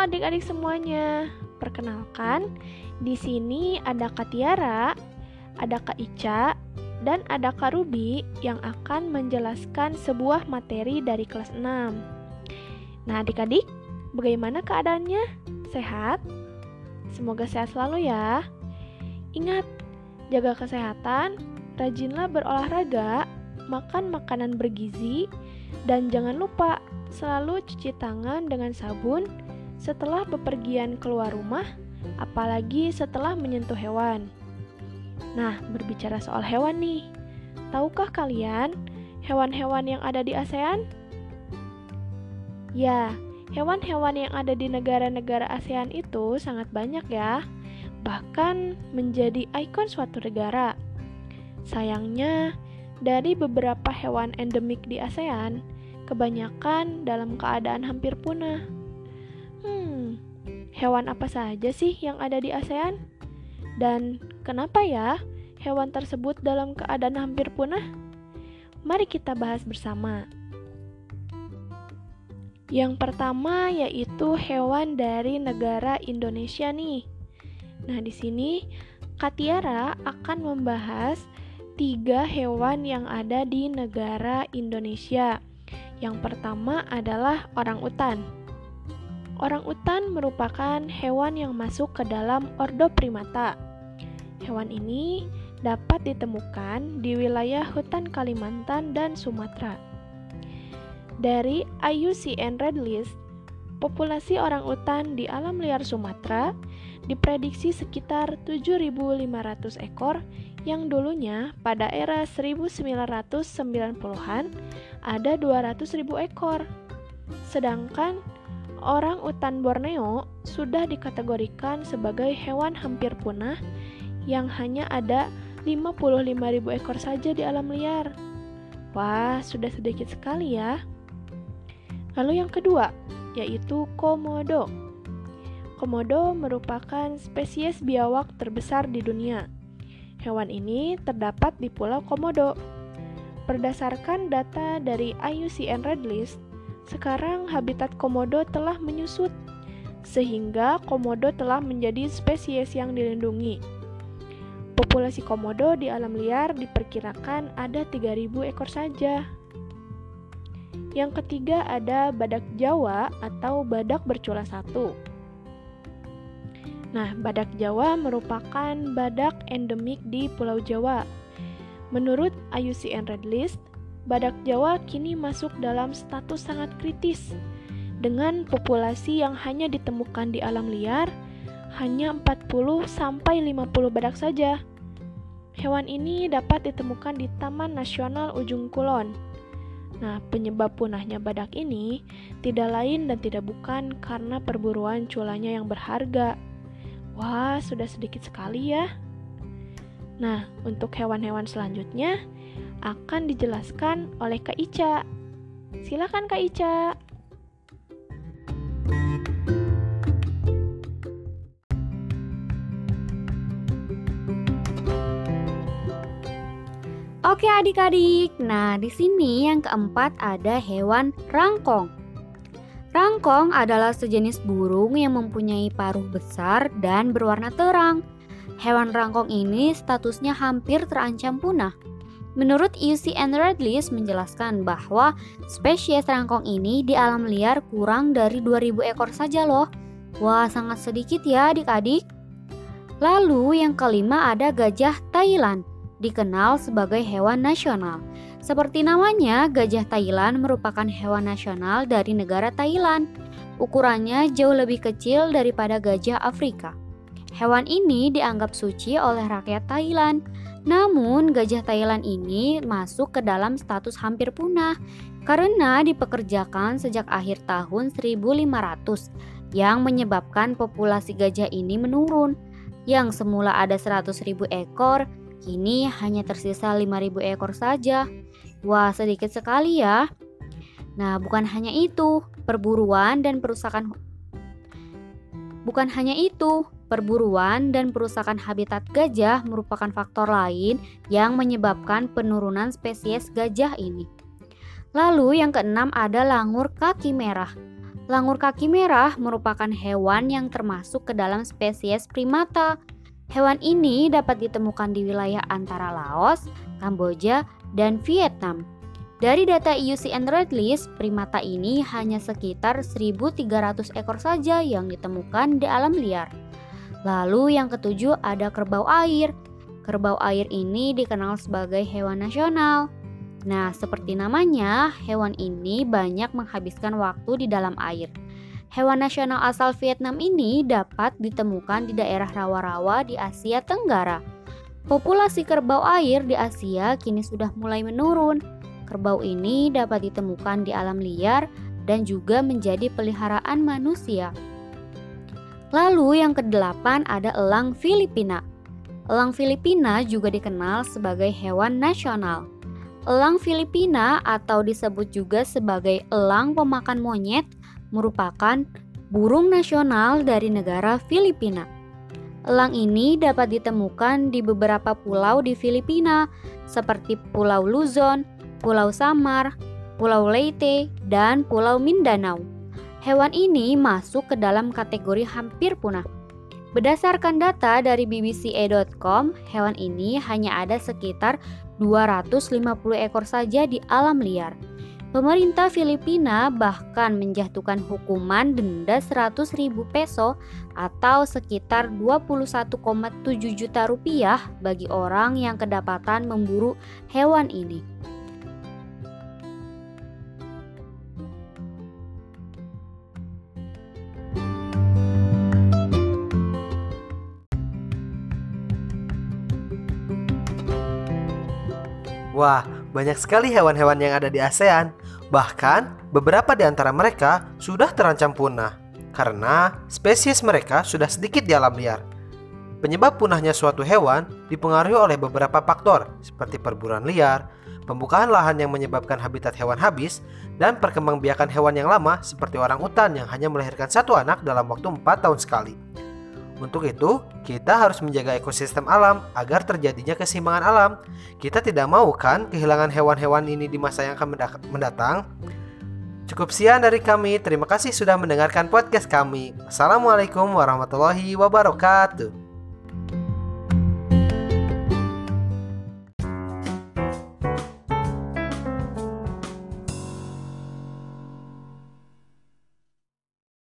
adik-adik semuanya. Perkenalkan, di sini ada Kak Tiara, ada Kak Ica, dan ada Kak Ruby yang akan menjelaskan sebuah materi dari kelas 6. Nah, adik-adik, bagaimana keadaannya? Sehat? Semoga sehat selalu ya. Ingat, jaga kesehatan, rajinlah berolahraga, makan makanan bergizi, dan jangan lupa selalu cuci tangan dengan sabun setelah bepergian keluar rumah, apalagi setelah menyentuh hewan. Nah, berbicara soal hewan nih, tahukah kalian hewan-hewan yang ada di ASEAN? Ya, hewan-hewan yang ada di negara-negara ASEAN itu sangat banyak ya, bahkan menjadi ikon suatu negara. Sayangnya, dari beberapa hewan endemik di ASEAN, kebanyakan dalam keadaan hampir punah. Hmm, hewan apa saja sih yang ada di ASEAN? Dan kenapa ya hewan tersebut dalam keadaan hampir punah? Mari kita bahas bersama. Yang pertama yaitu hewan dari negara Indonesia nih. Nah, di sini Katiara akan membahas tiga hewan yang ada di negara Indonesia. Yang pertama adalah orang utan. Orang utan merupakan hewan yang masuk ke dalam ordo primata. Hewan ini dapat ditemukan di wilayah hutan Kalimantan dan Sumatera. Dari IUCN Red List, populasi orang utan di alam liar Sumatera diprediksi sekitar 7.500 ekor yang dulunya pada era 1990-an ada 200.000 ekor. Sedangkan orang utan Borneo sudah dikategorikan sebagai hewan hampir punah yang hanya ada 55.000 ekor saja di alam liar. Wah, sudah sedikit sekali ya. Lalu yang kedua, yaitu komodo. Komodo merupakan spesies biawak terbesar di dunia. Hewan ini terdapat di Pulau Komodo. Berdasarkan data dari IUCN Red List, sekarang habitat komodo telah menyusut, sehingga komodo telah menjadi spesies yang dilindungi. Populasi komodo di alam liar diperkirakan ada 3.000 ekor saja. Yang ketiga ada badak Jawa atau badak bercula satu. Nah, badak Jawa merupakan badak endemik di Pulau Jawa Menurut IUCN Red List, badak Jawa kini masuk dalam status sangat kritis dengan populasi yang hanya ditemukan di alam liar hanya 40 sampai 50 badak saja. Hewan ini dapat ditemukan di Taman Nasional Ujung Kulon. Nah, penyebab punahnya badak ini tidak lain dan tidak bukan karena perburuan culanya yang berharga. Wah, sudah sedikit sekali ya. Nah, untuk hewan-hewan selanjutnya akan dijelaskan oleh Kak Ica. Silakan Kak Ica. Oke adik-adik, nah di sini yang keempat ada hewan rangkong. Rangkong adalah sejenis burung yang mempunyai paruh besar dan berwarna terang. Hewan rangkong ini statusnya hampir terancam punah. Menurut UCN Red List menjelaskan bahwa spesies rangkong ini di alam liar kurang dari 2000 ekor saja loh. Wah, sangat sedikit ya adik-adik. Lalu yang kelima ada gajah Thailand, dikenal sebagai hewan nasional. Seperti namanya, gajah Thailand merupakan hewan nasional dari negara Thailand. Ukurannya jauh lebih kecil daripada gajah Afrika. Hewan ini dianggap suci oleh rakyat Thailand. Namun, gajah Thailand ini masuk ke dalam status hampir punah karena dipekerjakan sejak akhir tahun 1500 yang menyebabkan populasi gajah ini menurun. Yang semula ada 100.000 ekor, kini hanya tersisa 5.000 ekor saja. Wah, sedikit sekali ya. Nah, bukan hanya itu, perburuan dan perusakan Bukan hanya itu, Perburuan dan perusakan habitat gajah merupakan faktor lain yang menyebabkan penurunan spesies gajah ini. Lalu yang keenam ada langur kaki merah. Langur kaki merah merupakan hewan yang termasuk ke dalam spesies primata. Hewan ini dapat ditemukan di wilayah antara Laos, Kamboja, dan Vietnam. Dari data IUCN Red List, primata ini hanya sekitar 1.300 ekor saja yang ditemukan di alam liar. Lalu yang ketujuh ada kerbau air. Kerbau air ini dikenal sebagai hewan nasional. Nah, seperti namanya, hewan ini banyak menghabiskan waktu di dalam air. Hewan nasional asal Vietnam ini dapat ditemukan di daerah rawa-rawa di Asia Tenggara. Populasi kerbau air di Asia kini sudah mulai menurun. Kerbau ini dapat ditemukan di alam liar dan juga menjadi peliharaan manusia. Lalu yang kedelapan ada elang Filipina. Elang Filipina juga dikenal sebagai hewan nasional. Elang Filipina atau disebut juga sebagai elang pemakan monyet merupakan burung nasional dari negara Filipina. Elang ini dapat ditemukan di beberapa pulau di Filipina seperti Pulau Luzon, Pulau Samar, Pulau Leyte, dan Pulau Mindanao. Hewan ini masuk ke dalam kategori hampir punah. Berdasarkan data dari bbca.com, hewan ini hanya ada sekitar 250 ekor saja di alam liar. Pemerintah Filipina bahkan menjatuhkan hukuman denda 100 ribu peso atau sekitar 21,7 juta rupiah bagi orang yang kedapatan memburu hewan ini. Wah, banyak sekali hewan-hewan yang ada di ASEAN. Bahkan, beberapa di antara mereka sudah terancam punah karena spesies mereka sudah sedikit di alam liar. Penyebab punahnya suatu hewan dipengaruhi oleh beberapa faktor seperti perburuan liar, pembukaan lahan yang menyebabkan habitat hewan habis, dan perkembangbiakan hewan yang lama seperti orang utan yang hanya melahirkan satu anak dalam waktu 4 tahun sekali. Untuk itu, kita harus menjaga ekosistem alam agar terjadinya keseimbangan alam. Kita tidak mau kan kehilangan hewan-hewan ini di masa yang akan mendatang? Cukup sekian dari kami. Terima kasih sudah mendengarkan podcast kami. Assalamualaikum warahmatullahi wabarakatuh.